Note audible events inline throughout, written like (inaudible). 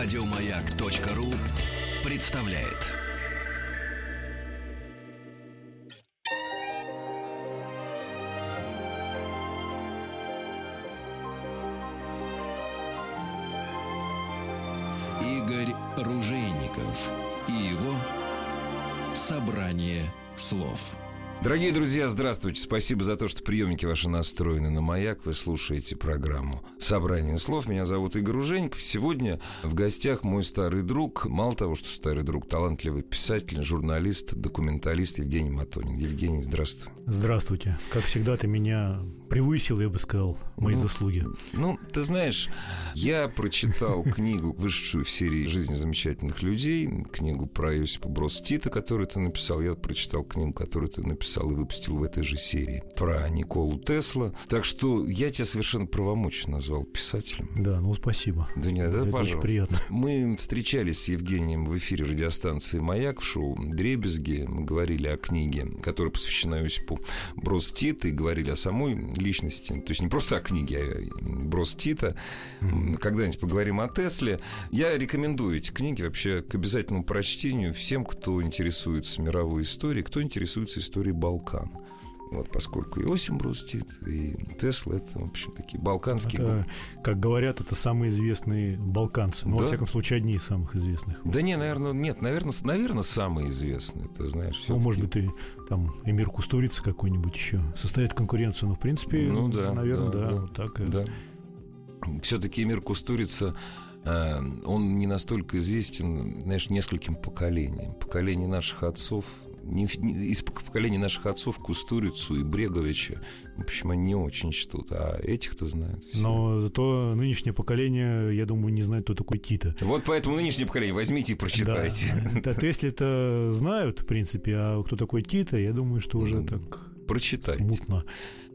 Радиомаяк.ру представляет. Игорь Ружейников и его собрание слов. Дорогие друзья, здравствуйте. Спасибо за то, что приемники ваши настроены на маяк. Вы слушаете программу «Собрание слов». Меня зовут Игорь Ужеников. Сегодня в гостях мой старый друг. Мало того, что старый друг, талантливый писатель, журналист, документалист Евгений Матонин. Евгений, здравствуй. Здравствуйте. Как всегда, ты меня превысил, я бы сказал, мои ну, заслуги. Ну, ты знаешь, я прочитал книгу, вышедшую в серии «Жизнь замечательных людей», книгу про Иосипа Брос Тита, которую ты написал. Я прочитал книгу, которую ты написал и выпустил в этой же серии про Николу Тесла. Так что я тебя совершенно правомочно назвал писателем. Да, ну спасибо. Да нет, да, Это пожалуйста. очень приятно. Мы встречались с Евгением в эфире радиостанции «Маяк» в шоу «Дребезги». Мы говорили о книге, которая посвящена Иосипу Брос Тита, и говорили о самой личности. То есть не просто о книге, а Брос Тита. Когда-нибудь поговорим о Тесле. Я рекомендую эти книги вообще к обязательному прочтению всем, кто интересуется мировой историей, кто интересуется историей Балкан. Вот, поскольку и Осим Брус Тит, и Тесла, это, в общем, такие балканские... Это, как говорят, это самые известные балканцы. Ну, Да. во всяком случае, одни из самых известных. Да не, наверное, нет, наверное, наверное, самые известные, ты знаешь. Ну, всё-таки. может быть, и там Эмир Кустурица какой-нибудь еще составит конкуренцию. Но, в принципе, Ну да, наверное, да, да, да, вот так. Да. Все-таки Эмир Кустурица, э, он не настолько известен, знаешь, нескольким поколениям. Поколение наших отцов, не, не- из пок- поколения наших отцов Кустурицу и Бреговича, в общем, они не очень чтут, а этих-то знают все. Но зато нынешнее поколение, я думаю, не знает, кто такой Тита. Вот поэтому нынешнее поколение возьмите и прочитайте. Да, да Тесли-то знают, в принципе, а кто такой Тита, я думаю, что уже так Прочитайте. смутно.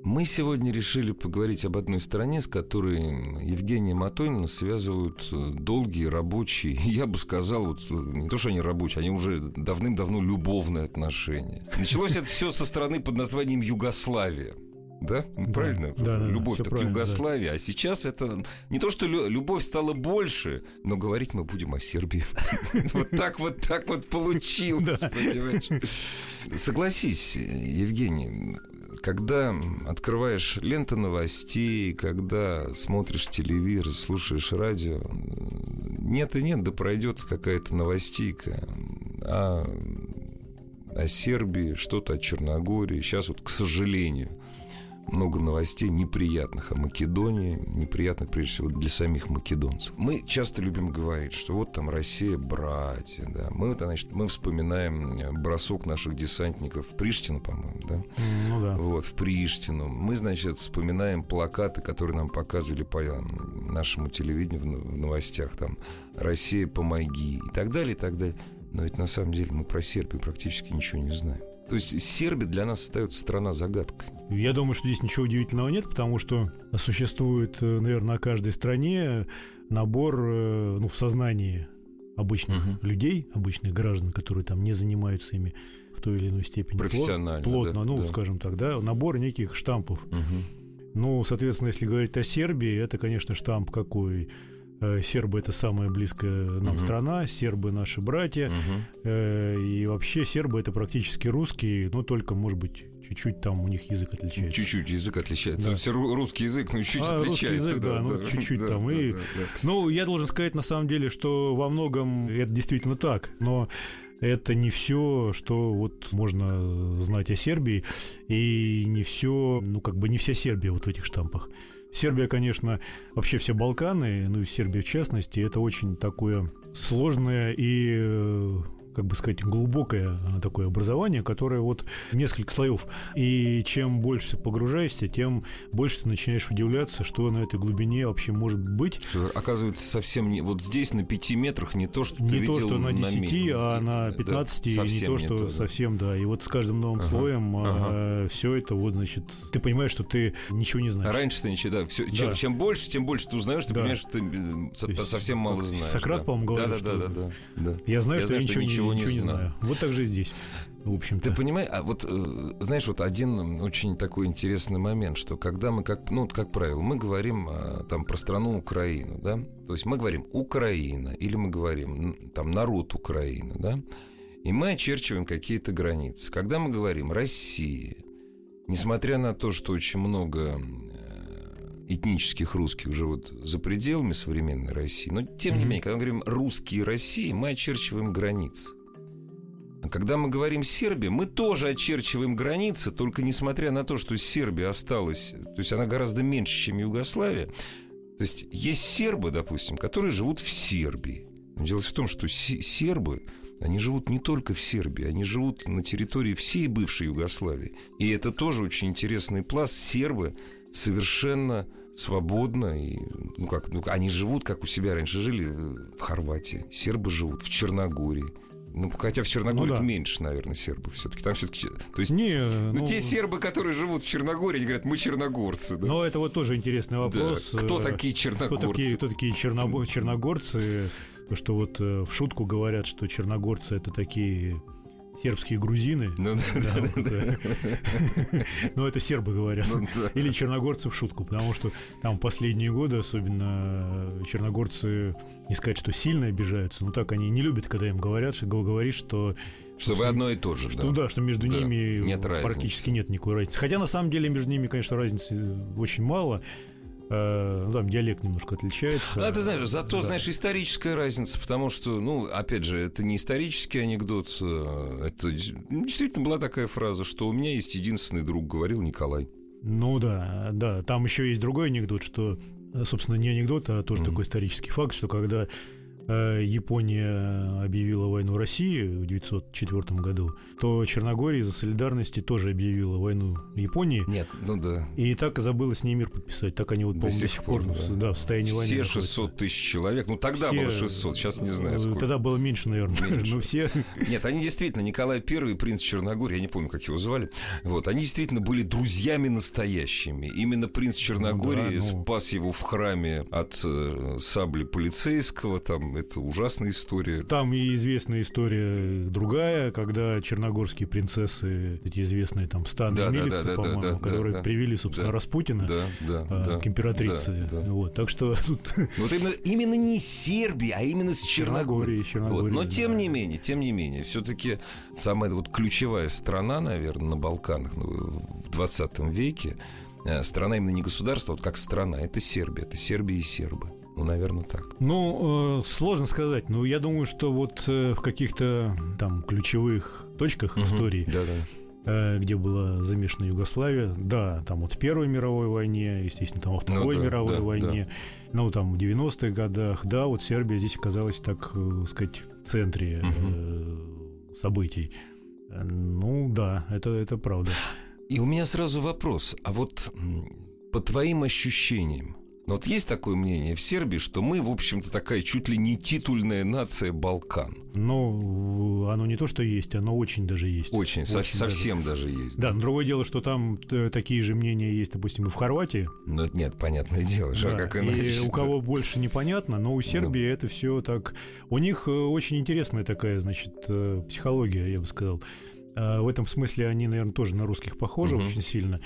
Мы сегодня решили поговорить об одной стране, с которой Евгения Матонина связывают э, долгие рабочие, (laughs) я бы сказал, вот э, не то, что они рабочие, они уже давным-давно любовные отношения. Началось это все со страны под названием Югославия. Да, правильно? да, да, любовь всё к правильно, да. А сейчас это не то, что лю- любовь стала больше, но говорить мы будем о Сербии. (laughs) Вот так вот так вот получилось, понимаешь? Согласись, Евгений, когда открываешь ленты новостей, когда смотришь телевизор, слушаешь радио, нет и нет, да пройдет какая-то новостейка о, о Сербии, что-то о Черногории. Сейчас вот, к сожалению, много новостей неприятных о Македонии, неприятных прежде всего для самих македонцев. Мы часто любим говорить, что вот там Россия братья, да. Мы, значит, мы вспоминаем э, бросок наших десантников в Приштину, по-моему, да. Ну да. Вот, в Приштину. Мы, значит, вспоминаем плакаты, которые нам показывали по нашему телевидению в новостях, там, «Россия, помоги» и так далее, и так далее. Но ведь на самом деле мы про Сербию практически ничего не знаем. То есть Сербия для нас остается страна-загадкой. Я думаю, что здесь ничего удивительного нет, потому что существует, э, наверное, на каждой стране набор э, ну, в сознании обычных Мгм. людей, обычных граждан, которые там не занимаются ими в той или иной степени. Профессионально, Плотно, да, ну, да. скажем так, да, набор неких штампов. Мгм. Ну, соответственно, если говорить о Сербии, это, конечно, штамп какой. Э, Сербы это самая близкая нам Мгм. страна, сербы наши братья, э, и вообще сербы это практически русские, но только, может быть, чуть-чуть там у них язык отличается. Чуть-чуть язык отличается. Да. Все ру- русский язык, ну, чуть А, отличается. язык, да, ну, чуть-чуть да, там, да, и- да, да. Ну, я должен сказать на самом деле, что во многом это действительно так, но это не все, что вот можно знать о Сербии, и не все, ну, как бы не вся Сербия вот в этих штампах. Сербия, конечно, вообще все Балканы, ну и Сербия в частности, это очень такое сложное и э, как бы сказать, глубокое а, такое образование, которое вот несколько слоев. И чем больше погружаешься, тем больше ты начинаешь удивляться, что на этой глубине вообще может быть. Что, Оказывается, совсем не... Вот здесь на пяти метрах не то, что ты Не то, видел что на 10, ми- а на Да, 15, и не то, что да. совсем, да. И вот с каждым новым Ага, слоем все это вот, значит, ты понимаешь, что ты ничего не знаешь. раньше ты ничего, да, всё- чем, Да. чем больше, тем больше ты узнаешь, ты Да. понимаешь, что ты э, То совсем мало знаешь. Сократ, да. по-моему, говорил, да, да, да, да, да, да. Я знаю, Я что я знаю, что ничего, ничего не знаю. Вот так же и здесь. В общем-то. Ты понимаешь, а вот э, знаешь, вот один очень такой интересный момент, что когда мы, как, ну, как правило, мы говорим а, там про страну Украину, да, то есть мы говорим Украина или мы говорим там народ Украины, да, и мы очерчиваем какие-то границы. Когда мы говорим Россия, несмотря на то, что очень много э, этнических русских живут за пределами современной России, но тем не менее, когда мы говорим русские России, мы очерчиваем границы. А когда мы говорим Сербия, мы тоже очерчиваем границы, только несмотря на то, что Сербия осталась, то есть она гораздо меньше, чем Югославия, то есть есть сербы, допустим, которые живут в Сербии. Но дело в том, что сербы, они живут не только в Сербии, они живут на территории всей бывшей Югославии. И это тоже очень интересный пласт. Сербы совершенно свободно и ну как ну, они живут как у себя раньше жили в Хорватии сербы живут в Черногории ну, хотя в Черногории ну, да. меньше, наверное, сербов все-таки. Там все-таки. То есть, не, ну, ну, те сербы, которые живут в Черногории, они говорят, мы черногорцы. Да? Но это вот тоже интересный вопрос. Да. Кто такие черногорцы? Кто такие, кто такие чернобо- черногорцы? То, что вот э, в шутку говорят, что черногорцы это такие сербские грузины. Ну, да, да, да, да. Но это сербы говорят. Ну, да. Или черногорцы в шутку, потому что там последние годы, особенно черногорцы, не сказать, что сильно обижаются, но так они не любят, когда им говорят, что говоришь, что что вы одно и то же, что, да. да, что между да. ними нет практически разницы. нет никакой разницы. Хотя на самом деле между ними, конечно, разницы очень мало. Э, ну, там диалект немножко отличается. А ты знаешь, зато, да. знаешь, историческая разница, потому что, ну, опять же, это не исторический анекдот, э, это действительно была такая фраза, что у меня есть единственный друг, говорил Николай. Ну да, да, там еще есть другой анекдот, что, э, собственно, не анекдот, а тоже mm-hmm. такой исторический факт, что когда Япония объявила войну России в 1904 году, то Черногория из-за солидарности тоже объявила войну Японии. Нет, ну да. И так забыла с ней мир подписать. Так они вот, по-моему, до сих пор, да. Да, в состоянии все войны. Все 600 тысяч человек. Ну тогда все... было 600, сейчас не знаю сколько. Тогда было меньше, наверное. Меньше. (laughs) Но все... Нет, они действительно, Николай I, принц Черногории, я не помню, как его звали, вот, они действительно были друзьями настоящими. Именно принц Черногории ну, да, ну... спас его в храме от э, сабли полицейского, там, это ужасная история. Там и известная история другая, когда черногорские принцессы, эти известные там станы да, милицы, да, да, по-моему, да, которые да, привели, собственно, да, Распутина да, да, а, да, к императрице. Да, да. Вот, так что (laughs) тут... Вот именно, именно не Сербии, а именно с Черногорией. Черногории, вот. Но тем да. не менее, тем не менее, все-таки самая вот ключевая страна, наверное, на Балканах ну, в 20 веке, э, страна именно не государство, а вот как страна, это Сербия, это Сербия и сербы. Ну, наверное, так. Ну, э, сложно сказать. Но я думаю, что вот э, в каких-то там ключевых точках угу. истории, да, да. Э, где была замешана Югославия, да, там вот в Первой мировой войне, естественно, там во ну Второй ну, да, мировой да, войне, да. ну, там в 90-х годах, да, вот Сербия здесь оказалась, так э, сказать, в центре угу. событий. Ну, да, это, это правда. И у меня сразу вопрос. А вот по твоим ощущениям, но вот есть такое мнение в Сербии, что мы, в общем-то, такая чуть ли не титульная нация Балкан. Ну, оно не то, что есть, оно очень даже есть. Очень, очень совсем даже. даже есть. Да, но другое дело, что там э, такие же мнения есть, допустим, и в Хорватии. Ну, это нет, понятное дело, да, как иначе. И у кого больше непонятно, но у Сербии ну. это все так... У них э, очень интересная такая, значит, э, психология, я бы сказал. В этом смысле они, наверное, тоже на русских похожи угу. очень сильно.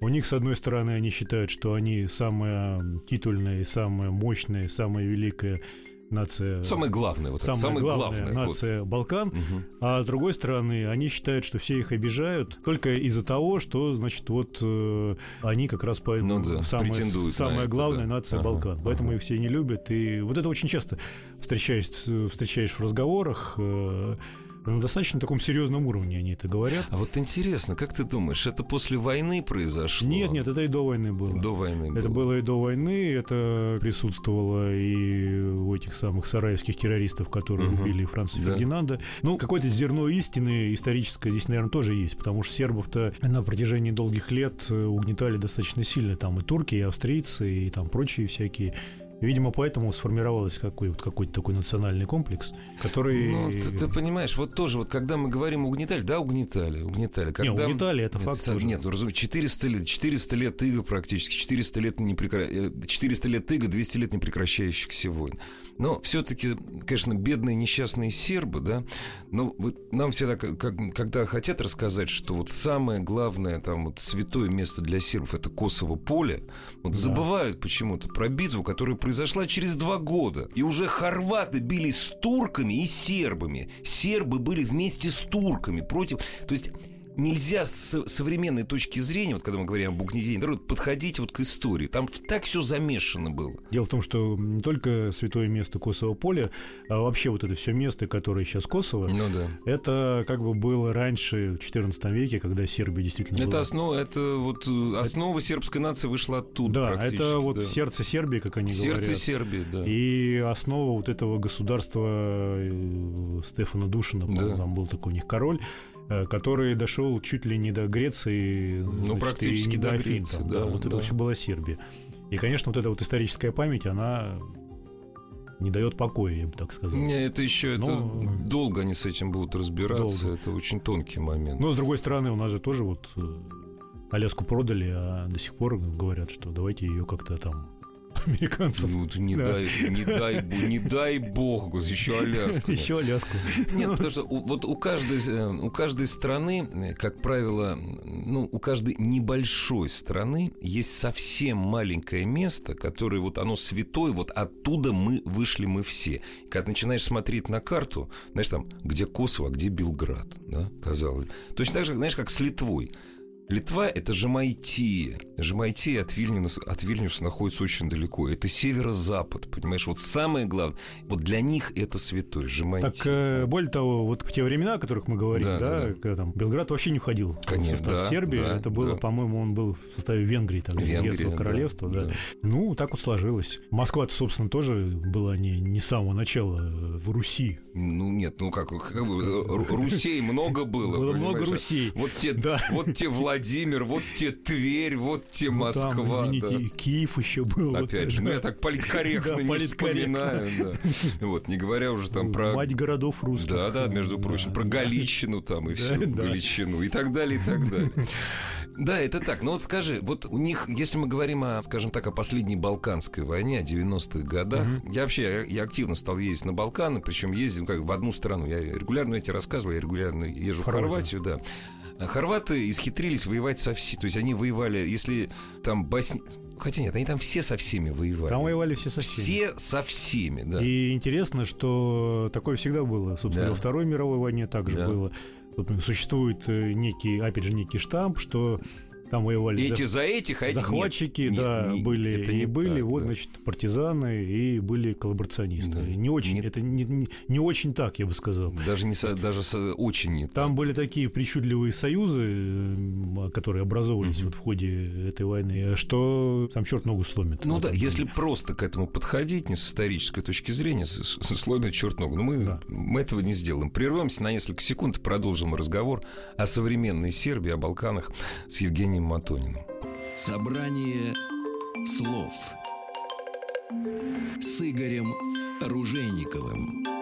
У них, с одной стороны, они считают, что они самая титульная, самая мощная, самая великая нация. Самое главное, вот самая самое главная главное, нация вот. Балкан. Угу. А с другой стороны, они считают, что все их обижают только из-за того, что, значит, вот э, они как раз по ну, да, самая, самая это, главная да. нация ага, Балкан. Поэтому ага. их все не любят. И вот это очень часто встречаешь, встречаешь в разговорах. Э, на достаточно таком серьезном уровне они это говорят. А вот интересно, как ты думаешь, это после войны произошло? Нет, нет, это и до войны было. До войны было. Это было и до войны, это присутствовало и у этих самых сараевских террористов, которые угу. убили Франца да. Фердинанда. Ну, какое-то зерно истины историческое здесь, наверное, тоже есть, потому что сербов-то на протяжении долгих лет угнетали достаточно сильно. Там и турки, и австрийцы, и там прочие всякие Видимо, поэтому сформировался какой-то какой такой национальный комплекс, который... Ну, ты, ты понимаешь, вот тоже, вот когда мы говорим угнетали, да, угнетали, угнетали. Когда... Не, угнетали, это нет, факт тоже. Нет, ну, разумеется, 400 лет, 400 лет иго практически, 400 лет, не прекра... 400 лет иго, 200 лет непрекращающихся войн. Но все-таки, конечно, бедные несчастные сербы, да, но вот нам всегда, как, когда хотят рассказать, что вот самое главное, там, вот святое место для сербов это Косово поле, вот да. забывают почему-то про битву, которая произошла через два года. И уже хорваты били с турками и сербами. Сербы были вместе с турками против... То есть нельзя с современной точки зрения, вот когда мы говорим об угнетении народа, подходить вот к истории. Там так все замешано было. Дело в том, что не только святое место Косово поле, а вообще вот это все место, которое сейчас Косово, ну, да. это как бы было раньше, в XIV веке, когда Сербия действительно Это была... основа, это вот э, основа это... сербской нации вышла оттуда Да, это вот да. сердце Сербии, как они сердце говорят. Сердце Сербии, да. И основа вот этого государства э, Стефана Душина, да. там был такой у них король, который дошел чуть ли не до Греции, ну, значит, практически и не до, до Афин. Греции, там, да, да, вот да. это все была Сербия. И, конечно, вот эта вот историческая память, она не дает покоя, я бы так сказал. Не, это еще Но... это долго они с этим будут разбираться. Долго. Это очень тонкий момент. Но с другой стороны, у нас же тоже вот э, Аляску продали, а до сих пор говорят, что давайте ее как-то там американцев. Ну, не, да. дай, не, дай, не дай бог, еще Аляску. Еще Аляску. Нет, потому что у, вот у каждой, э, у каждой страны, э, как правило, ну, у каждой небольшой страны есть совсем маленькое место, которое вот оно святое, вот оттуда мы вышли мы все. И когда начинаешь смотреть на карту, знаешь, там, где Косово, а где Белград, да, казалось. Точно так же, знаешь, как с Литвой. Литва – это Жемайтия. Жемайтия от Вильнюса, от Вильнюса находится очень далеко. Это северо-запад, понимаешь? Вот самое главное, вот для них это святое, Жемайтия. Так, э, более того, вот в те времена, о которых мы говорим, да, да, да. когда там Белград вообще не входил Конечно, в состав да, Сербии. Да, это было, да. по-моему, он был в составе Венгрии, тогда, Венгрия, Венгерского королевства. Да, да. Ну, так вот сложилось. Москва-то, собственно, тоже была не, не с самого начала в Руси. Ну, нет, ну как, (laughs) Русей много было. Было много Русей. Вот те, вот те (laughs) Владимир, вот те Тверь, вот те ну, Москва. Там, извините, да. Киев еще был. Опять же, ну я так политкорректно (laughs) не вспоминаю. Да. (laughs) Вот, не говоря уже там про... Мать городов русских. Да, да, между прочим, про (laughs) Галичину там и да, Галичину и так далее, и так далее. Да, это так. Но вот скажи, вот у них, если мы говорим о, скажем так, о последней Балканской войне, о 90-х годах, mm-hmm. я вообще, я, активно стал ездить на Балканы, причем ездил как в одну страну. Я регулярно тебе рассказывал, я регулярно езжу в Хорватию, да. Хорваты исхитрились воевать со всеми. То есть они воевали, если там Босни... Хотя нет, они там все со всеми воевали. Там воевали все со всеми. Все со всеми, да. И интересно, что такое всегда было. Собственно, да. во Второй мировой войне также да. было. Существует э, некий, опять же, некий штамп, что там воевали эти за этих, а эти захватчики, нет, да, не, были это и не были, так, вот, да. значит, партизаны и были коллаборационисты. Да. Не очень, не... это не, не, не очень так, я бы сказал. Даже не даже со, очень не. Там так. были такие причудливые союзы, которые образовывались угу. вот в ходе этой войны, что там черт ногу сломит. Ну да, если просто к этому подходить, не с исторической точки зрения, сломит черт ногу. Но мы, да. мы этого не сделаем. Прервемся на несколько секунд, продолжим разговор о современной Сербии, о Балканах с Евгением Матониным. Собрание слов с Игорем Ружейниковым.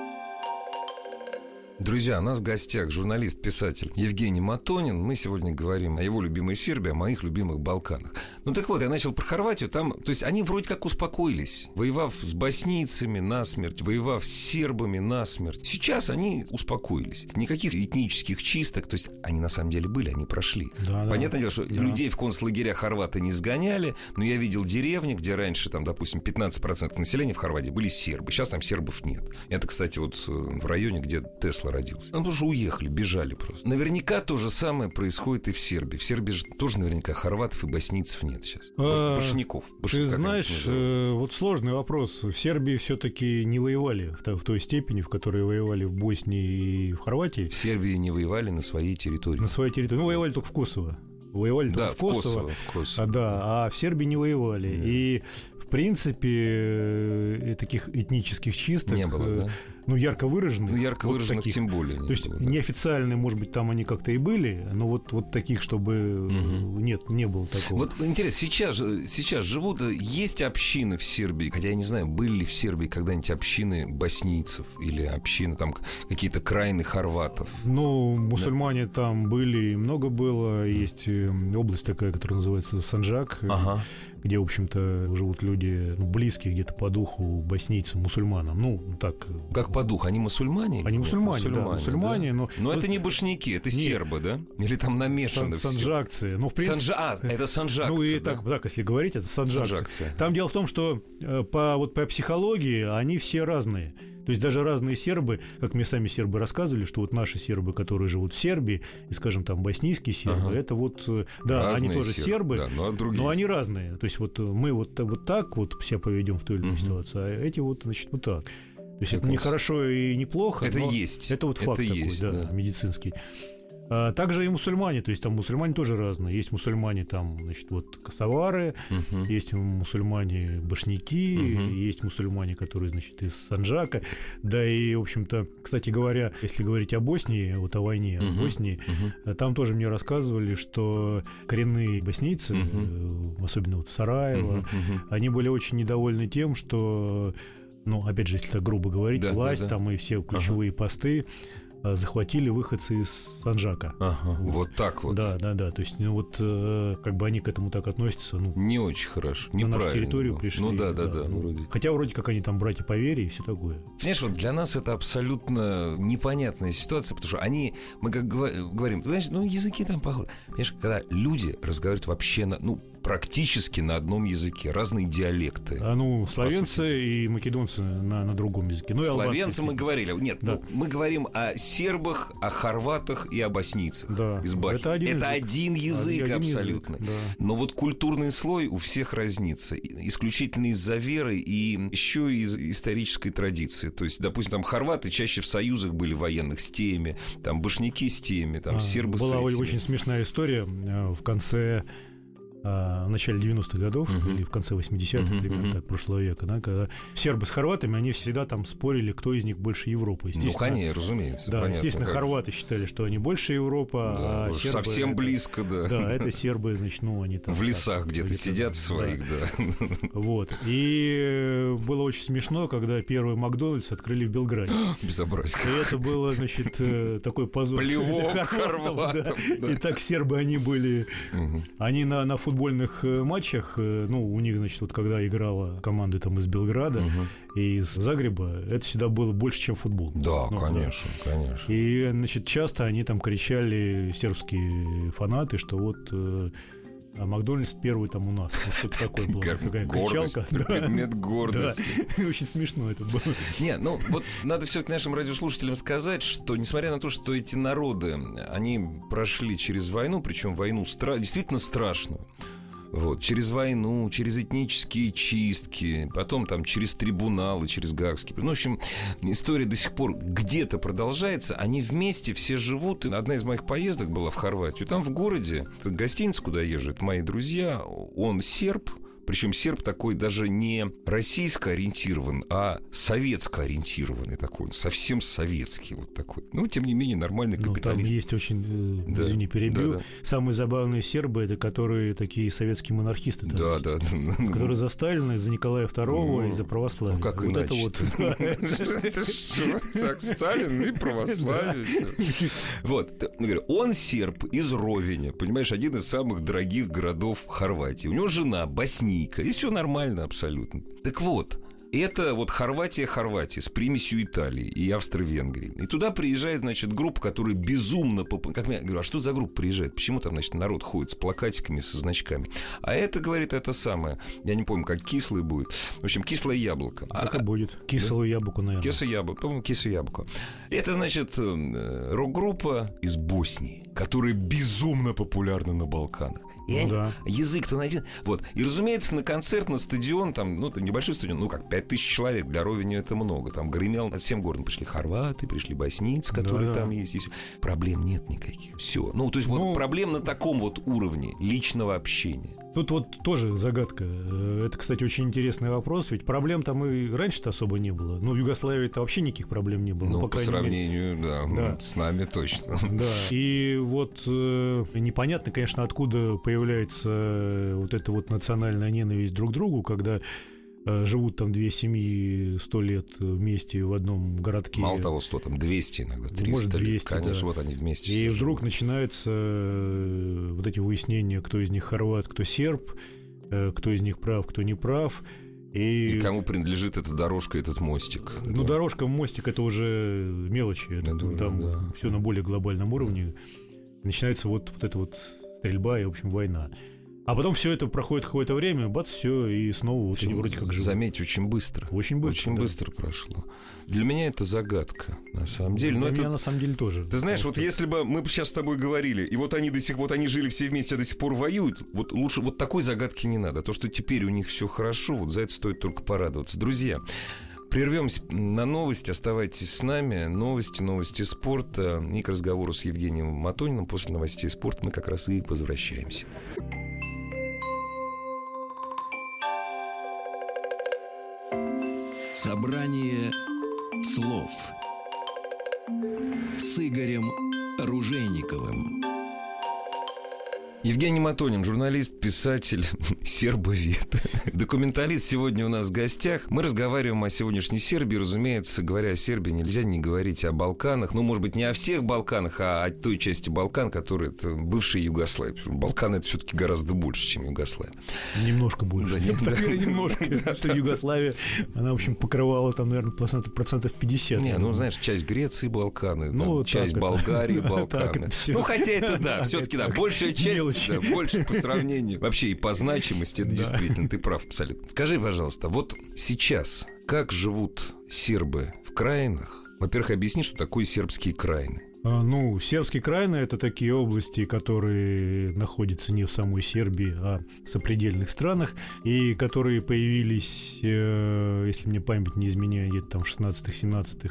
Друзья, у нас в гостях журналист-писатель Евгений Матонин. Мы сегодня говорим о его любимой Сербии, о моих любимых Балканах. Ну так вот, я начал про Хорватию. Там, то есть они вроде как успокоились, воевав с боснийцами насмерть, воевав с сербами насмерть. Сейчас они успокоились. Никаких этнических чисток, то есть они на самом деле были, они прошли. Да, Понятное да. дело, что да. людей в концлагеря хорваты не сгоняли, но я видел деревни, где раньше, там, допустим, 15% населения в Хорватии были сербы. Сейчас там сербов нет. Это, кстати, вот э, в районе, где Тесла родился. Они тоже уехали, бежали просто. Наверняка то же самое происходит и в Сербии. В Сербии же тоже наверняка хорватов и боснийцев нет сейчас. А, Башняков. Ты знаешь, э, вот сложный вопрос. В Сербии все-таки не воевали в, в той степени, в которой воевали в Боснии и в Хорватии. В Сербии не воевали на своей территории. На своей территории. Ну, воевали только в Косово. Воевали да, только в Косово. Косово, в Косово. А, да, а в Сербии не воевали. Да. И в принципе, э, таких этнических чисток не было, да? Ну, ярко выраженных. Ну, ярко вот выраженных таких. тем более. То есть было, да. неофициальные, может быть, там они как-то и были, но вот, вот таких, чтобы Мгм. нет, не было такого. Вот интересно, сейчас, сейчас живут, есть общины в Сербии, хотя я не знаю, были ли в Сербии когда-нибудь общины боснийцев или общины там какие-то крайны хорватов. Ну, мусульмане там были, много было. Есть э, область такая, которая называется Санджак, э, Ага. Где, в общем-то, живут люди ну, близкие где-то по духу боснийцам, мусульманам. Ну, так. Как по духу, они мусульмане? Они мусульмане, да, мусульмане, да? но... Но это не башняки, это Нет. сербы, да? Или там намешаны сан- все? санджакцы. Ну, в принципе... Санжа... А, это санжакцы, Ну и да? так, так, если говорить, это санджакцы. Санжакцы. Там дело в том, что э, по, вот по психологии они все разные. То есть даже разные сербы, как мне сами сербы рассказывали, что вот наши сербы, которые живут в Сербии, и, скажем, там боснийские сербы, Ага. это вот, э, да, Разные они тоже сербы, Да, но другие. но они разные. То есть вот э, мы вот, вот так вот себя поведем в той или иной Мгм. ситуации, а эти вот, значит, вот так. То есть Я это не хорошо и не плохо, Это есть. это вот факт Это такой, есть, да, да. медицинский. А также и мусульмане, то есть там мусульмане тоже разные. Есть мусульмане там, значит, вот косовары, Мгм. есть мусульмане башняки, Мгм. есть мусульмане, которые, значит, из Санджака. Да и, в общем-то, кстати говоря, если говорить о Боснии, вот о войне Мгм. в Боснии, э, там тоже мне рассказывали, что коренные боснийцы, Мгм. э, особенно вот в Сараево, Мгм. Мгм. они были очень недовольны тем, что, ну, опять же, если так грубо говорить, Да, да, власть да. там и все ключевые посты э, захватили выходцы из Санджака. Ага, вот так вот. Да, да, да. То есть, ну вот, э, как бы они к этому так относятся, ну, Не очень хорошо, на неправильно. нашу территорию пришли. Ну да, да, да. ну, вроде. Хотя вроде как они там братья по вере и все такое. Понимаешь, вот для нас это абсолютно непонятная ситуация, потому что они, мы как говорим, знаешь, ну языки там похожи. Понимаешь, когда люди разговаривают вообще на, ну, практически на одном языке, разные диалекты. А ну, сути. славянцы и македонцы на, на другом языке. Ну, Славянцы мы говорили. Нет, Да. ну, мы говорим о сербах, о хорватах и о боснийцах. Да. Из Бахи. Это один язык. один язык Один язык, абсолютно. да. Но вот культурный слой у всех разнится. Исключительно из-за веры и еще из исторической традиции. То есть, допустим, там хорваты чаще в союзах были военных с теми, там башняки с теми, там А, сербы Была с этими. очень смешная история э, в конце в начале 90-х годов Мгм. или в конце 80-х Мгм, времен мгм. так, прошлого века, да, когда сербы с хорватами, они всегда там спорили, кто из них больше Европы. Ну, конечно, разумеется. Да, понятно, естественно, как. хорваты считали, что они больше Европа, Да, а сербы совсем это- близко, да. Да, это сербы, значит, ну, они там... В так, лесах где-то сидят в да. своих, да. (laughs) Вот. И э, было очень смешно, когда первый Макдональдс открыли в Белграде. (gasps) Безобразие. И это было, значит, э, (laughs) такой позор. Плевок (laughs) хорватам, да. да. И так сербы, они были... Мгм. Они на, на футбольных э, матчах, э, ну, у них, значит, вот когда играла команда там из Белграда Мгм. и из Загреба, это всегда было больше, чем футбол. Да, Ну, конечно, конечно. И, значит, часто они там кричали, сербские фанаты, что вот э, а Макдональдс первый там у нас. Вот что-то такое было. Гор- Такая Гордость, кричалка. (laughs) Да. предмет гордости. (laughs) Да. Очень смешно это было. Не, ну вот надо все-таки нашим радиослушателям сказать, что несмотря на то, что эти народы, они прошли через войну, причем войну стра- действительно страшную, вот, через войну, через этнические чистки, потом там через трибуналы, через Гаагский. Ну, в общем, история до сих пор где-то продолжается. Они вместе все живут. Одна из моих поездок была в Хорватию. Там в городе, гостиница, куда это мои друзья, он серб, причем серб такой даже не российско ориентирован, а советско ориентированный такой, совсем советский вот такой. Ну, тем не менее, нормальный Ну, там капиталист. есть очень, э, Да, извини, перебью, да, самые забавные сербы, это которые такие советские монархисты. там Да, есть, да. Которые за Сталина, и за Николая II, Ну, и за православие. Ну, как вот иначе? вот. (laughs) Это? Так, Сталин и православие. Вот, ну, он серб из Ровеня, понимаешь, один из самых дорогих городов Хорватии. У него жена боснийка, и все нормально абсолютно. Так вот, это вот Хорватия, Хорватия с примесью Италии и Австро-Венгрии. И туда приезжает, значит, группа, которая безумно... поп- Как я говорю, а что за группа приезжает? Почему там, значит, народ ходит с плакатиками, со значками? А это, говорит, это самое. Я не помню, как кислый будет. В общем, кислое яблоко. А- Это будет. Кислую яблоку, наверное. Киса яблоко, по-моему, киса яблоко. Это, значит, э, рок-группа из Боснии, которая безумно популярна на Балканах. И Ну да. язык-то найден. Вот. И, разумеется, на концерт, на стадион, там, ну, это небольшой стадион, ну, как, 5 тысяч человек, для Ровеню это много. Там гремел над всем городом. Пришли хорваты, пришли боснийцы, которые Да-да. там есть. и всё. Проблем нет никаких. Все. Ну, то есть, вот Ну- проблем на таком вот уровне личного общения. Тут вот тоже загадка. Э, это, кстати, очень интересный вопрос, ведь проблем там и раньше-то особо не было. Ну, в Югославии-то вообще никаких проблем не было. Ну, по, по крайней сравнению, мере. да, Да. с нами точно. (laughs) Да. И вот э, непонятно, конечно, откуда появляется э, вот эта вот национальная ненависть друг к другу, когда живут там две семьи сто лет вместе в одном городке. Мало того, 100, там 200 иногда, 300 Может, лет. 200, Конечно, да. вот они вместе. И вдруг живут. начинаются э, вот эти выяснения, кто из них хорват, кто серб, э, кто из них прав, кто не прав. И, И кому принадлежит эта дорожка, этот мостик. ну, Да. дорожка, мостик это уже мелочи. Это Да, там да. все на более глобальном уровне. Начинается вот, вот эта вот стрельба и, в общем, война. А потом все это проходит какое-то время, бац, все, и снова вот они вроде как живут. Заметь, очень быстро. Очень быстро. Очень да. быстро прошло. Для меня это загадка, на самом деле. Но Для это меня на самом деле тоже. Ты знаешь, вот если бы мы сейчас с тобой говорили, и вот они до сих вот они жили все вместе, а до сих пор воюют, вот лучше вот такой загадки не надо. То, что теперь у них все хорошо, вот за это стоит только порадоваться. Друзья, прервемся на новости, оставайтесь с нами. Новости, новости спорта и к разговору с Евгением Матониным. После новостей спорта мы как раз и возвращаемся. Собрание слов с Игорем Ружейниковым. Евгений Матонин, журналист, писатель, (laughs) сербовед, документалист сегодня у нас в гостях. Мы разговариваем о сегодняшней Сербии. Разумеется, говоря о Сербии, нельзя не говорить о Балканах. Ну, может быть, не о всех Балканах, а о той части Балкан, которая это бывшая Югославия. Балканы это все-таки гораздо больше, чем Югославия. Немножко больше. Да, Я да, немножко. (laughs) да, Что да, Югославия, она, в общем, покрывала там, наверное, процентов, процентов 50. Не, ну, знаешь, часть Греции Балканы, Ну, часть (laughs) это. Болгарии Балканы. Ну, хотя это да, (laughs) Так все-таки да, большая часть, да, больше по сравнению. Вообще и по значимости, это действительно, ты прав абсолютно. Скажи, пожалуйста, вот сейчас как живут сербы в краинах? Во-первых, объясни, что такое сербские краины. А, Ну, сербские крайны это такие области, которые находятся не в самой Сербии, а в сопредельных странах, и которые появились, э, если мне память не изменяет, где-то там в 16-17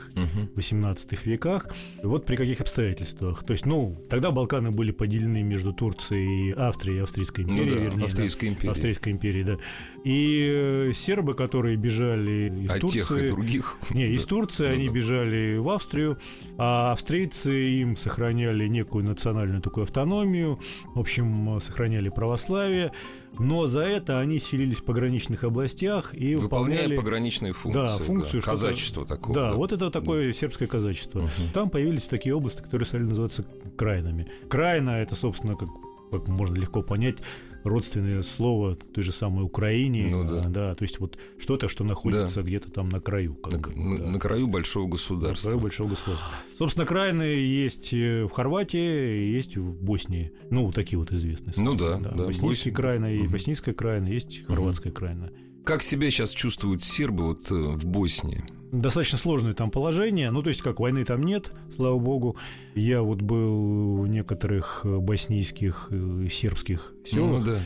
18 веках. Вот при каких обстоятельствах. То есть, ну, тогда Балканы были поделены между Турцией и Австрией, Австрийской Ну империей, да, вернее. да. Австрийская империя. Австрийской империи, да. И э, сербы, которые бежали из А Турции... тех и других. Не, из Да. Турции Ну они да. бежали в Австрию, а австрийцы им сохраняли некую национальную такую автономию, в общем, сохраняли православие, но за это они селились в пограничных областях и Выполняя выполняли... пограничные функции. Да, функцию, что-то- Казачество такое. Да, вот это такое сербское казачество. Мгм. Там появились такие области, которые стали называться крайнами. Крайна это, собственно, как, как можно легко понять, родственное слово той же самой Украине. Ну да. А, то есть вот что-то, что находится где-то там на краю. как На, бы, на- да. на краю большого На государства. краю большого государства. Собственно, крайны есть э, в Хорватии, есть в Боснии. Ну, вот такие вот известные. Ну да, да, Боснийский Босния. крайна, есть Мгм. боснийская крайна, есть хорватская крайна. Как себя сейчас чувствуют сербы вот э, в Боснии? Достаточно сложное там положение. Ну, то есть, как войны там нет, слава богу. Я вот был в некоторых э, боснийских э, сербских селах. Ну да,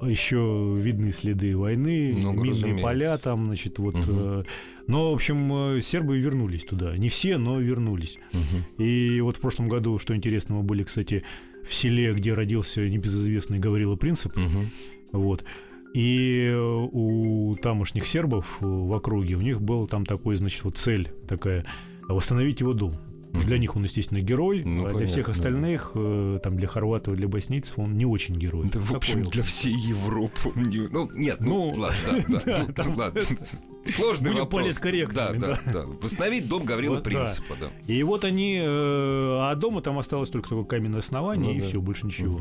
да, Еще видны следы войны, Ну, минные разумеется. поля там, значит, вот. Э, Но, в общем, сербы вернулись туда. Не все, но вернулись. да. Мгм. И вот в прошлом году, что интересно, мы были, кстати, в селе, где родился небезызвестный Гаврила Принцип. Мгм. Вот. И э, у тамошних сербов э, в округе, у них был там такой, значит, вот цель такая, восстановить его дом. Уж Для них он, естественно, герой, Ну, а для всех понятно, остальных, э, там, для хорватов, для боснийцев, он не очень герой. Да, в Такой, общем, для всей Европы. не- Ну, нет, ну, Ну, ладно, (laughs) да, да, да, ну, там- ладно. Сложный Будем вопрос. Да, да, да. Восстановить дом Гаврила Вот, да. Принципа, да. И вот они, а дома там осталось только такое каменное основание, Ну и да. все, больше ничего.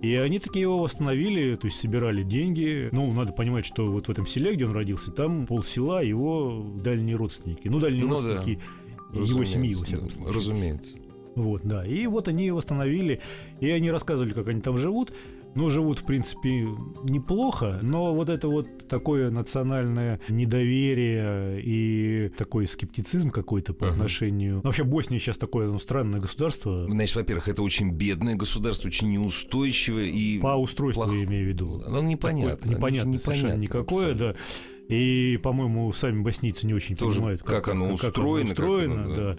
И они такие его восстановили, то есть собирали деньги. Ну, надо понимать, что вот в этом селе, где он родился, там пол села его дальние родственники. Ну, дальние Ну да. родственники его семьи, во всяком да, случае. Разумеется. Вот, да. И вот они восстановили, и они рассказывали, как они там живут. Ну, живут, в принципе, неплохо, но вот это вот такое национальное недоверие и такой скептицизм какой-то по Ага. отношению... Ну, вообще, Босния сейчас такое ну, странное государство. Значит, во-первых, это очень бедное государство, очень неустойчивое и... По устройству, плох- я имею в виду. Оно непонятно. Такое Непонятно, совершенно никакое, да. И, по-моему, сами боснийцы не очень Тоже понимают, как оно устроено, как устроено, оно, да. да.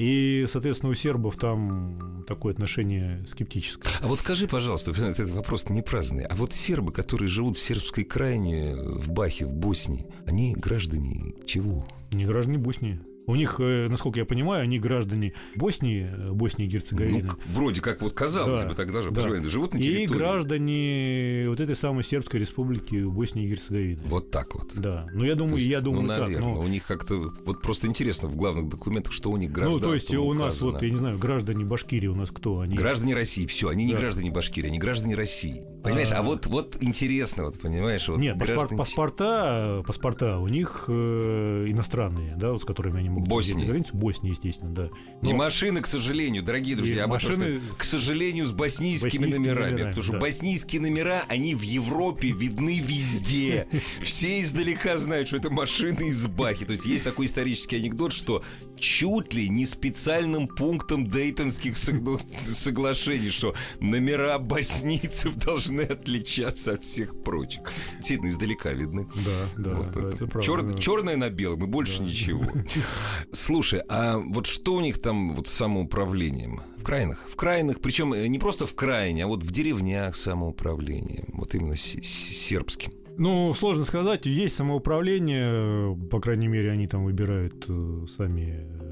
И, соответственно, у сербов там такое отношение скептическое. А вот скажи, пожалуйста, этот вопрос не праздный. А вот сербы, которые живут в сербской крайне, в Бахе, в Боснии, они граждане чего? Не граждане Боснии. У них, э, насколько я понимаю, они граждане Боснии, э, Боснии и Герцеговины. Ну, вроде как вот казалось Да, бы, тогда же да. да. живут на и территории. граждане вот этой самой сербской республики Боснии и Герцеговины. Вот так вот. Да. Ну, я думаю, есть, я думаю, ну, так. наверное, но- у них как-то вот просто интересно в главных документах, что у них Ну, гражданство то есть у нас указано. вот, я не знаю, граждане Башкирии у нас кто? Они... Граждане России, все, они не Да. граждане Башкирии, они граждане России. Понимаешь? А, А. вот, вот интересно, вот понимаешь, вот Нет, граждане- паспорта, паспорта у них э, иностранные, да, вот с которыми они могут Боснии. границу. Боснии, естественно, да. Не Но- машины, к сожалению, дорогие И друзья, об этом машины скажу. к сожалению, с боснийскими, боснийскими номерами, номерами, потому что да. боснийские номера, они в Европе видны везде. (laughs) Все издалека знают, что это машины из Бахи. То есть есть такой исторический анекдот, что чуть ли не специальным пунктом дейтонских сог- соглашений, что номера боснийцев должны отличаться от всех прочих. Действительно, издалека видны. Да, да, Вот да, это. это правда. Чер- да. Черное на белом и больше Да. ничего. (laughs) Слушай, а вот что у них там вот с самоуправлением? В крайнах? В крайнах, причем не просто в крайне, а вот в деревнях самоуправлением. Вот именно с- с- сербским. Ну, сложно сказать. Есть самоуправление, э, по крайней мере, они там выбирают э, сами, э,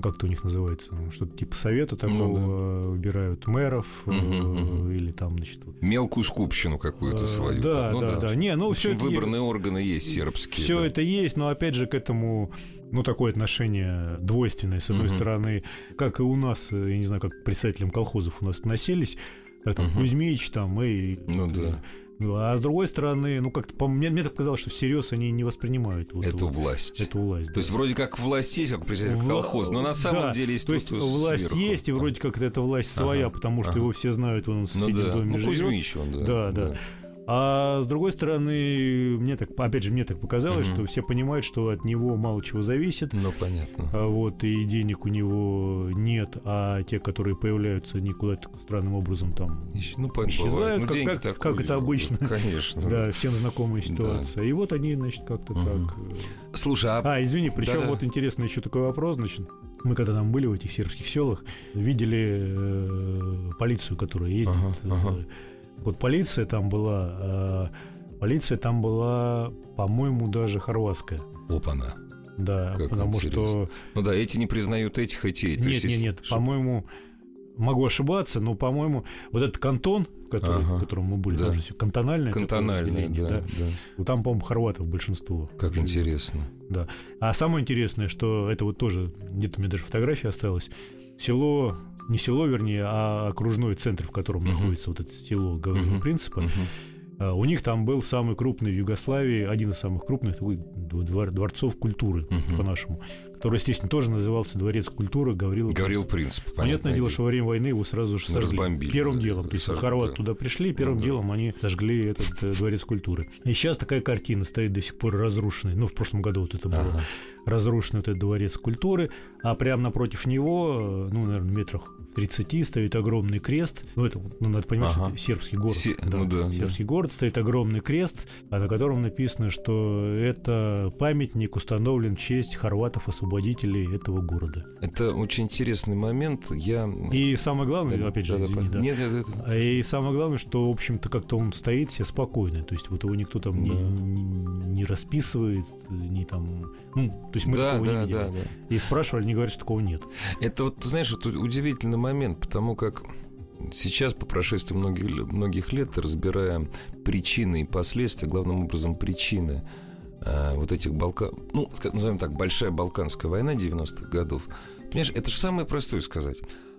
как-то у них называется, ну, что-то типа совета такого, Ну э, выбирают мэров Мгм, мгм. или там, значит, вот, Мелкую скупщину какую-то Э, свою. да. Ну да, да. Не, ну, В общем, всё это органы есть сербские. Все да. это есть, но опять же к этому ну, такое отношение двойственное. С одной Мгм. стороны, как и у нас, я не знаю, как представителям колхозов у нас относились, как там Мгм. Кузьмич, там, и... Ну да. Ну, А с другой стороны, ну, как-то, по мне, мне так показалось, что всерьез они не воспринимают вот Эту вот власть. эту власть. То есть да. вроде как власть есть, как председатель Вла- колхоза, но на самом да, деле есть То есть власть сверху. есть, и вроде как эта власть своя, Ага, потому что ага. его все знают, он в Ну соседнем да, доме ну живет. Кузьмич он, да. Да, да. А с другой стороны, мне так, опять же, мне так показалось, Мгм. что все понимают, что от него мало чего зависит. Ну, понятно. А вот и денег у него нет, а те, которые появляются, они куда-то странным образом там. Ищ- Ну, Исчезают. Ну, как- как- как это обычно. Конечно. Да, всем знакомая Да. ситуация. И вот они, значит, как-то Мгм. так. э, Слушай, а А, извини, причем Да-да. вот интересный еще такой вопрос, значит. Мы когда там были в этих сербских селах, видели э, полицию, которая ездит. Ага, э, ага. Вот полиция там была, э, полиция там была, по-моему, даже хорватская. опа-на. Да, Как потому интересно. что Ну да, эти не признают этих, эти. эти. Нет, нет, нет. что- По-моему, могу ошибаться, но, по-моему, вот этот кантон, который, Ага. в котором мы были, Да. там же кантональное, разделение, да, да. Вот Там, по-моему, хорватов большинство. Как живет. интересно. Да. А самое интересное, что это вот тоже, где-то у меня даже фотография осталась, село, не село, вернее, а окружной центр, в котором Мгм. находится вот это село Говорного Мгм. принципа, а, у них там был самый крупный в Югославии, один из самых крупных такой двор- дворцов культуры, Мгм. по-нашему, который, естественно, тоже назывался Дворец культуры Гаврила Говорил Принципа. принцип. Понятное дело, что во время войны его сразу же сожгли. Разбомбили, Первым да, делом. То есть сожгли, хорваты да. туда пришли, первым Ну да. делом они сожгли этот э, дворец культуры. И сейчас такая картина стоит до сих пор разрушенный. Ну, в прошлом году вот это было. Ага. Разрушен этот дворец культуры, а прямо напротив него, э, ну, наверное, метрах 30 стоит огромный крест. Ну, это, ну, надо понимать, что Ага. это сербский город. Се- ну да, да. сербский город стоит огромный крест, а на котором написано, что это памятник установлен в честь хорватов-освободителей этого города. Это очень интересный момент. Я... И самое главное, Да, опять же, да, да, извини, пон- да. Нет, нет, это- А И самое главное, что, в общем-то, как-то он стоит себе спокойно. То есть вот его никто там не, Да. не, не расписывает, не там... Ну, то есть мы да, такого да, не видели. да, да. И спрашивали, они говорят, что такого нет. Это вот, знаешь, вот удивительный момент, потому как сейчас, по прошествии многих, многих лет, разбирая причины и последствия, главным образом причины э, вот этих Балкан... Ну, назовем так, Большая Балканская война 90-х годов. Понимаешь, это же самое простое сказать.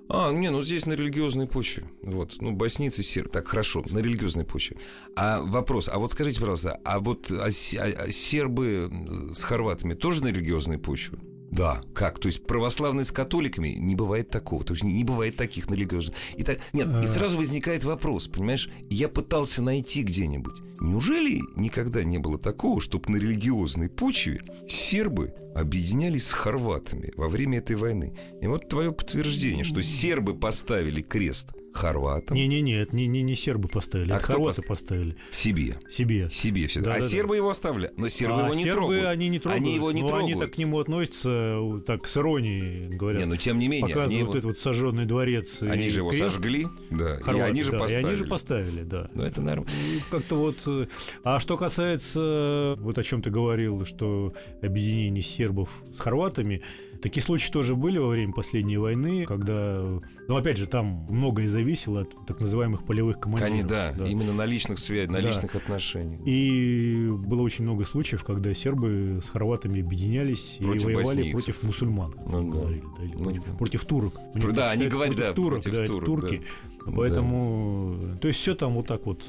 А, не, ну здесь на религиозной почве. Вот, ну, боснийцы, сербы. Так, хорошо, на религиозной почве. А вопрос, а вот скажите, пожалуйста, а вот а а- а сербы с хорватами тоже на религиозной почве? Да, как? То есть православные с католиками не бывает такого. То есть не, бывает таких на религиозных. И так, нет, и А. сразу возникает вопрос, понимаешь? Я пытался найти где-нибудь. Неужели никогда не было такого, чтобы на религиозной почве сербы объединялись с хорватами во время этой войны? И вот твое подтверждение, что сербы поставили крест хорватам. Не-не-не, это не, не, не сербы поставили, А это кто хорваты пос- поставили. Себе. Себе. Себе все. а Да-да-да. сербы его оставляют. Но сербы а его не сербы трогают. они не трогают. Они его не но они трогают. так к нему относятся так с иронией, говорят. Не, ну тем не менее, они показывают его, вот этот вот сожженный дворец. они и же его крест. сожгли, да, и Хорваты, они же да, поставили. И они же поставили, да. Ну это нормально. И Как-то вот. э, А что касается вот о чем ты говорил, что объединение сербов с хорватами, такие случаи тоже были во время последней войны, когда, ну опять же, там многое зависело от так называемых полевых командиров. Они, да, да. именно на личных связях, на Да. личных отношениях. И было очень много случаев, когда сербы с хорватами объединялись Против и воевали боснийцев. против мусульман, как Ну да. говорили, да, или Ну против, да. против турок. Да, они говорят, да, турок, против да, турок, турки. да. Поэтому, то есть все там вот так вот,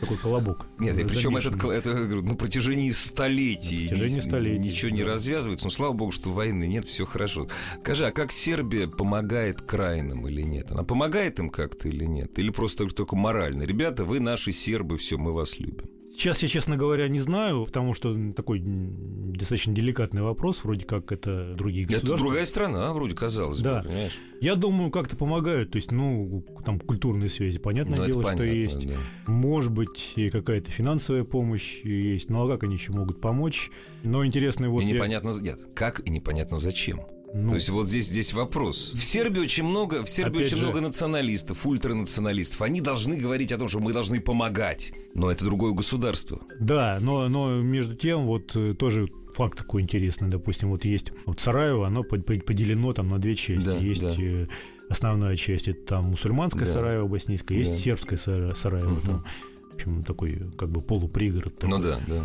такой колобок. Нет, и причем этот, это, на протяжении столетий, На протяжении ни- столетий, ничего не да. развязывается. Ну, слава богу, что войны нет, все хорошо. Скажи, а как Сербия помогает крайним или нет? Она помогает им как-то или нет? Или просто только морально? Ребята, вы наши сербы, все, мы вас любим. Сейчас я, честно говоря, не знаю, потому что такой достаточно деликатный вопрос, вроде как это другие Это государства. другая страна, вроде казалось Да. бы, понимаешь? Я думаю, как-то помогают, то есть, ну, там культурные связи, понятное Ну, это дело, понятно, что есть. да. Может быть, и какая-то финансовая помощь есть. Ну, а как они еще могут помочь? Но интересно, вот и я- непонятно, нет, как и непонятно зачем. Ну, То есть вот здесь, здесь вопрос. В Сербии очень много, в Сербии очень же- много националистов, ультранационалистов. Они должны говорить о том, что мы должны помогать. Но это другое государство. Да, но, но между тем, вот э, тоже факт такой интересный. Допустим, вот есть вот Сараево, оно под- под- поделено там на две части. Да, есть да. э, основная часть, это там мусульманская Да. Сараево боснийская, есть Да. сербская Сара- Сараево, Мгм. там, в общем, такой как бы полупригород. такой. Ну да, да.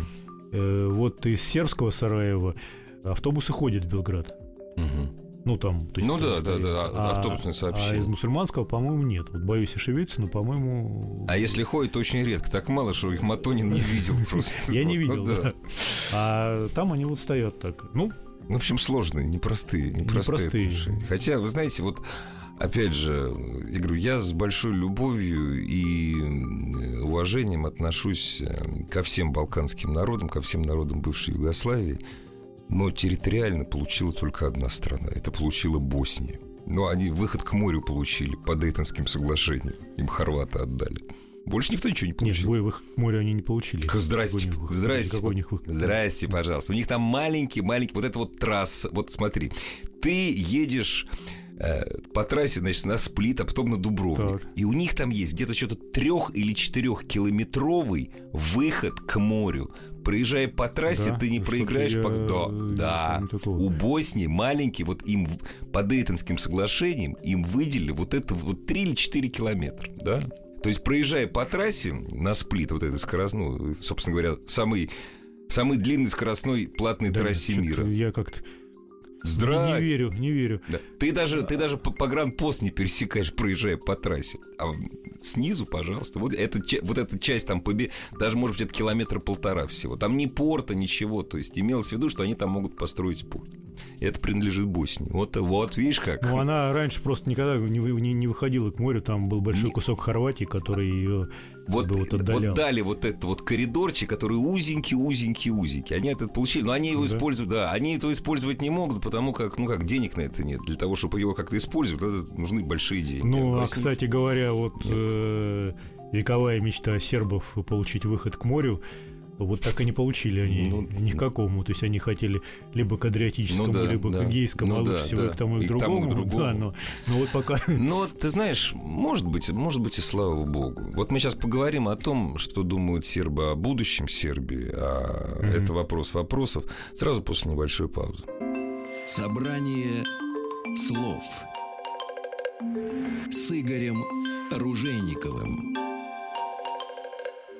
Э, вот из сербского Сараева автобусы ходят в Белград. Мгм. Ну, там, то есть, Ну да, да, стоит. да, а- автобусные А сообщения. из мусульманского, по-моему, нет. Вот боюсь ошибиться, но, по-моему... А если ходит, то очень редко. Так мало, что их Матонин не видел (laughs) просто. Я не видел, да. А там они вот стоят так. Ну, Ну, в общем, сложные, непростые, непростые, Непростые. отношения. Хотя, вы знаете, вот опять же, я говорю, я с большой любовью и э, уважением отношусь э, ко всем балканским народам, ко всем народам бывшей Югославии, но территориально получила только одна страна. Это получила Босния. Но они выход к морю получили по Дейтонским соглашениям. Им хорваты отдали. Больше никто ничего не нет, получил. бой в их к морю они не получили. Здрасте, Какой у них- здрасте. какой у них выход? Здрасте, пожалуйста. У них там маленький, маленький, вот это вот трасса. Вот смотри, ты едешь э, по трассе, значит, на Сплит, а потом на Дубровник. Так. И у них там есть где-то что-то трех или четырехкилометровый выход к морю. Проезжая по трассе, Да? ты не проиграешь я по... Да, да. помню такого. У Боснии маленький, вот им по Дейтонским соглашениям им выделили вот это вот 3 или 4 километра, да? То есть, проезжая по трассе на сплит, вот этой скоростной, собственно говоря, самый, самый длинный скоростной платной Да, трассе мира. Я как-то не Здрасте. верю, не верю. Да. Ты даже, ты даже по погранпост не пересекаешь, проезжая по трассе. А снизу, пожалуйста, вот эта, вот эта часть там, побе... даже, может быть, это километра полтора всего. Там ни порта, ничего. То есть имелось в виду, что они там могут построить порт. Это принадлежит Боснии. Вот, вот видишь как. Ну, она раньше просто никогда не, не, не выходила к морю. Там был большой Не- кусок Хорватии, который ее Вот, вот вот дали вот этот вот коридорчик, который узенький, узенький, узенький. Они это получили, но они его Да. используют, да, они это использовать не могут, потому как, ну как, денег на это нет. Для того, чтобы его как-то использовать, это нужны большие деньги. Ну, а, кстати говоря, вот э, вековая мечта сербов получить выход к морю, вот так и не получили они Ну, ни к какому. То есть они хотели либо к Адриатическому, Ну да, либо да. к Эгейскому, Ну а да, лучше всего да. и к тому, и И к к тому, и другому. к другому. Да, но, но вот пока... Но ты знаешь, может быть, может быть и слава богу. Вот мы сейчас поговорим о том, что думают сербы о будущем Сербии, а Мгм. это вопрос вопросов, сразу после небольшой паузы. Собрание слов с Игорем Ружейниковым.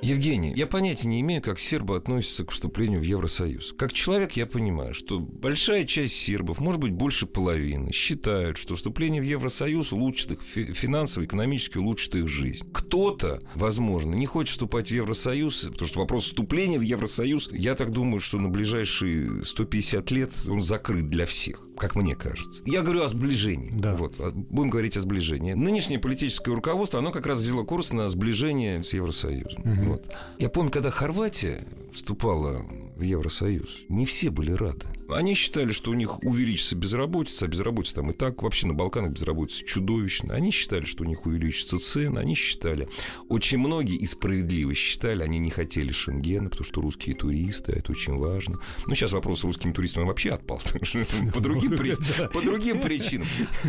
Евгений, я понятия не имею, как сербы относятся к вступлению в Евросоюз. Как человек я понимаю, что большая часть сербов, может быть, больше половины, считают, что вступление в Евросоюз улучшит их фи- финансово, экономически улучшит их жизнь. Кто-то, возможно, не хочет вступать в Евросоюз, потому что вопрос вступления в Евросоюз, я так думаю, что на ближайшие 150 лет он закрыт для всех, как мне кажется. Я говорю о сближении. Да. Вот, а будем говорить о сближении. Нынешнее политическое руководство, оно как раз взяло курс на сближение с Евросоюзом. Мгм. Вот. Я помню, когда Хорватия вступала в Евросоюз, не все были рады. Они считали, что у них увеличится безработица, а безработица там и так, вообще на Балканах безработица чудовищная. Они считали, что у них увеличится цены, они считали, очень многие и справедливо считали, они не хотели Шенгена, потому что русские туристы, это очень важно. Ну, сейчас вопрос с русскими туристами вообще отпал, (laughs) по другим, по другим причинам.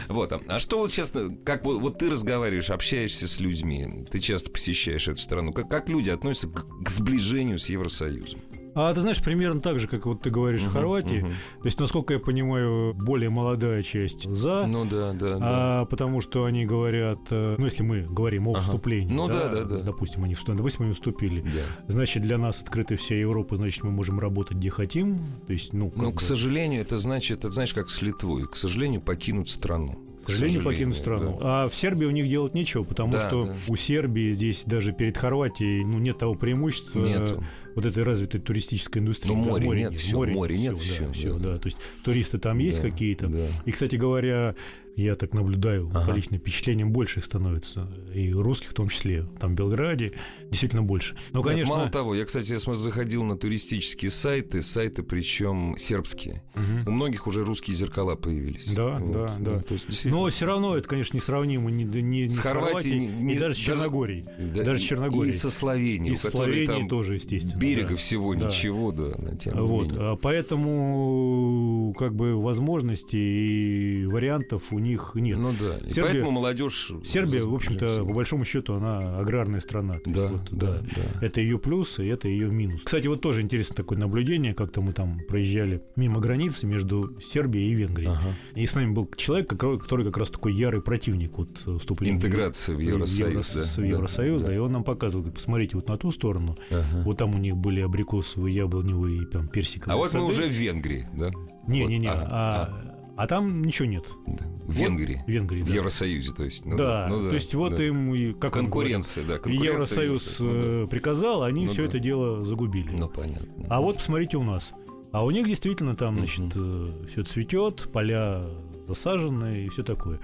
Вот. А что вот сейчас, как вот, ты разговариваешь, общаешься с людьми, ты часто посещаешь эту страну, как, люди относятся к сближению с Евросоюзом? А ты знаешь, примерно так же, как вот ты говоришь uh-huh, в Хорватии. Uh-huh. То есть, насколько я понимаю, более молодая часть за. Ну да, да. А, да. Потому что они говорят, э, ну если мы говорим о uh-huh. вступлении. Ну да, да, да. Допустим, они вступили, допустим, они вступили. Да. Значит, для нас открыта вся Европа, значит, мы можем работать где хотим. То есть, ну. Ну, к сожалению, это значит, это знаешь, как с Литвой. К сожалению, покинуть страну к сожалению, покинуть страну. Да. А в Сербии у них делать нечего, потому да, что да. у Сербии здесь даже перед Хорватией ну, нет того преимущества Нету. Вот этой развитой туристической индустрии. Но да, море, море нет, все, море, море нет, все. Да, все, да. да. То есть туристы там есть да, какие-то. Да. И, кстати говоря, я так наблюдаю, ага. по личным впечатлениям больше их становится. И русских в том числе. Там в Белграде действительно больше. Но, Нет, конечно... Мало того, я, кстати, я заходил на туристические сайты, сайты причем сербские. Угу. У многих уже русские зеркала появились. Да, вот. да, да. Ну, то есть, действительно... Но все равно это, конечно, несравнимо ни, ни, ни с, с Хорватией, ни, ни, даже с Черногорией. Да, даже с Черногорией. И со Словенией, и у которой там тоже, естественно. Берега да. всего да. ничего, да. Тем вот, а поэтому как бы возможностей и вариантов у них нет. Ну да. И Сербия, поэтому молодежь. Сербия, в общем-то, по большому счету, она аграрная страна. Да, вот, да, да, Это ее плюс, и это ее минус. Кстати, вот тоже интересно такое наблюдение. Как-то мы там проезжали мимо границы между Сербией и Венгрией. Ага. И с нами был человек, который как раз такой ярый противник вот вступления. Интеграции в Евросоюз. В, Евро, да. в Евросоюз, да, да. И он нам показывал, посмотрите вот на ту сторону. Ага. Вот там у них были абрикосовые, яблоневые, там персиковые А вот сады. мы уже в Венгрии, да? Не-не-не. Вот. А, а, а а там ничего нет. Да. В Венгрии. В Венгрии, В Евросоюзе, то есть. Ну, да. Ну, да. То есть вот да. им как конкуренция, да, конкуренция. Евросоюз ну, да. Э, приказал, они ну, все да. это дело загубили. Ну понятно. А вот посмотрите у нас. А у них действительно там, значит, угу. все цветет, поля засажены и все такое.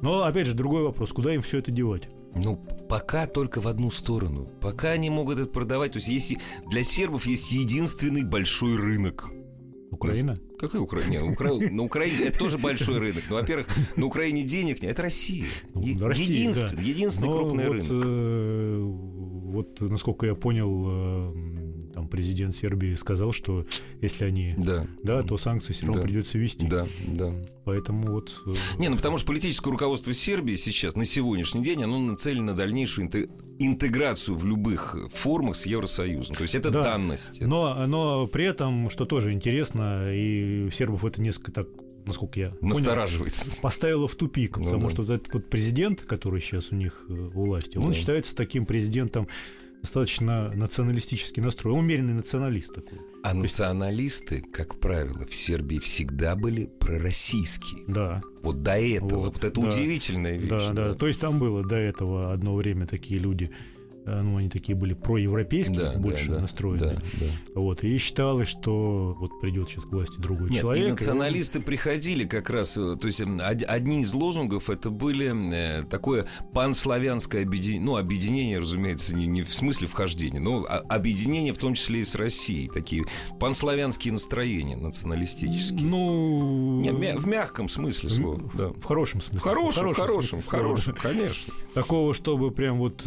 Но опять же другой вопрос: куда им все это девать? Ну, пока только в одну сторону. Пока они могут это продавать. То есть, если для сербов есть единственный большой рынок Украина? Какая Украина? Нет, Укра... на Украине это тоже большой рынок. Ну, во-первых, на Украине денег нет. Это Россия. Ну, Россия единственный, да. единственный Но крупный вот, рынок. Э, вот, насколько я понял, э, там президент Сербии сказал, что если они, да, да то санкции все равно да. придется вести. Да, да. Поэтому вот... Э, Не, ну потому что политическое руководство Сербии сейчас, на сегодняшний день, оно нацелено на дальнейшую интеграцию в любых формах с Евросоюзом. То есть это да, данность. Но, но при этом, что тоже интересно, и сербов это несколько так насколько я настораживает, понял, поставила в тупик, ну, потому да. что вот этот вот президент, который сейчас у них э, у власти, он да. считается таким президентом достаточно националистически настроен, умеренный националист такой. А То националисты, как правило, в Сербии всегда были пророссийские. Да. Вот до этого. Вот, вот это да. удивительная вещь. Да, да, да. То есть там было до этого одно время такие люди, ну, они такие были проевропейские, да, больше да, настроены. Да, да. Вот, и считалось, что вот придет сейчас к власти другой Нет, человек. И националисты и... приходили как раз, э, то есть одни из лозунгов это были э, такое панславянское объединение, ну, объединение, разумеется, не, не в смысле вхождения, но объединение в том числе и с Россией, такие панславянские настроения националистические. Ну... Не, в мягком смысле слова, в, да. В хорошем смысле. В хорошем, в хорошем, в хорошем, конечно. Такого, чтобы прям вот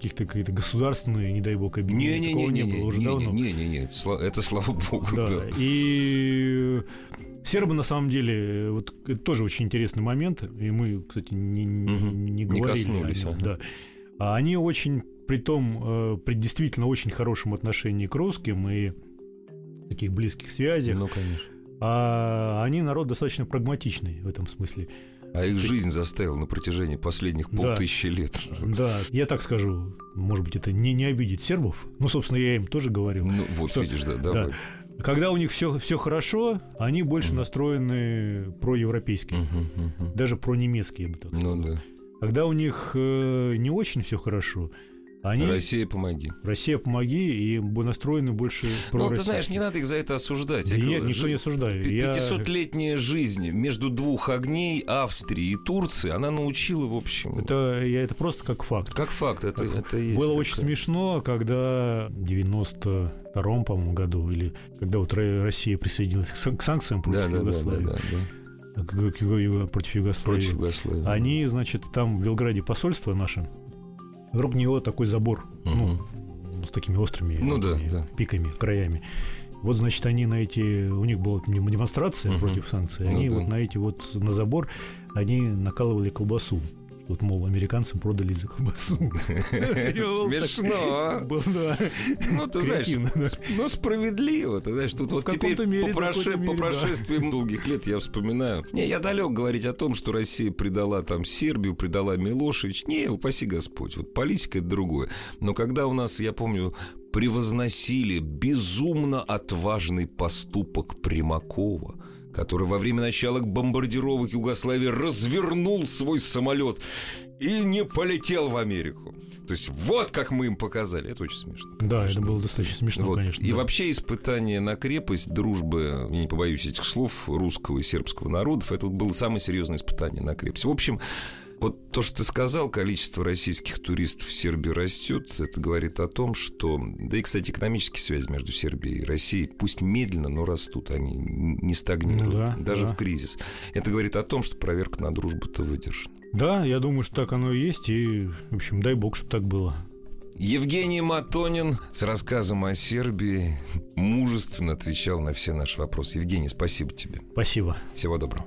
каких-то какие-то государственные, не дай бог, объединения. Не, не, не, не, не, было уже не, давно. Не, не, не, это, слава богу. Да. да. И сербы на самом деле, вот это тоже очень интересный момент, и мы, кстати, не, не, угу. не говорили не коснулись, о нем, да. А они очень, при том, э, при действительно очень хорошем отношении к русским и таких близких связях. Ну, конечно. А они народ достаточно прагматичный в этом смысле. А их жизнь заставила на протяжении последних полтысячи да, лет. Да, я так скажу, может быть, это не, не обидит сербов. Ну, собственно, я им тоже говорил. Ну, вот что, видишь, да, давай. Да. Когда у них все, все хорошо, они больше mm. настроены проевропейски. Mm-hmm, mm-hmm. Даже про немецкие, я бы так сказал. Ну, да. Когда у них э, не очень все хорошо, Они... Россия, помоги. Россия, помоги, и настроены больше про Ну, ты знаешь, не надо их за это осуждать. Да Я говорю, никто жи- не осуждает. Я- 500-летняя жизнь между двух огней Австрии и Турции, она научила, в общем, Это, я это просто как факт. как факт, это, это и есть. Было такое. очень смешно, когда в 92-м, по-моему, году, или когда вот Ро- Россия присоединилась к сан- к санкциям против Да, да, да, да, Югославии, да, да. к Юго- против Югославии, Против Югославии. они, значит, там в Белграде посольство наше, вокруг него такой забор, ну, с такими острыми Ну да, да. пиками, краями. Вот, значит, они на эти... У них была дем- демонстрация Мгм. против санкций. Ну Они да. вот на эти вот... На забор они накалывали колбасу. Вот, мол, американцам продали за колбасу. (laughs) Смешно. Да. Ну, ты знаешь, ну, справедливо. Ты знаешь, тут вот теперь по, прошествии долгих лет я вспоминаю. Не, я далек говорить о том, что Россия предала там Сербию, предала Милошевич. Не, упаси Господь. Вот политика это другое. Но когда у нас, я помню, превозносили безумно отважный поступок Примакова, который во время начала бомбардировок Югославии развернул свой самолет и не полетел в Америку. То есть вот как мы им показали. Это очень смешно. Да, это конечно. было достаточно смешно, Вот. конечно. И да. вообще испытание на крепость дружбы, я не побоюсь этих слов, русского и сербского народов, это было самое серьезное испытание на крепость. В общем, вот то, что ты сказал, количество российских туристов в Сербии растет, это говорит о том, что... Да и, кстати, экономические связи между Сербией и Россией, пусть медленно, но растут, они не стагнируют, Ну да, даже да. в кризис. Это говорит о том, что проверка на дружбу-то выдержана. Да, я думаю, что так оно и есть. И, в общем, дай бог, чтобы так было. Евгений Матонин с рассказом о Сербии мужественно отвечал на все наши вопросы. Евгений, спасибо тебе. Спасибо. Всего доброго.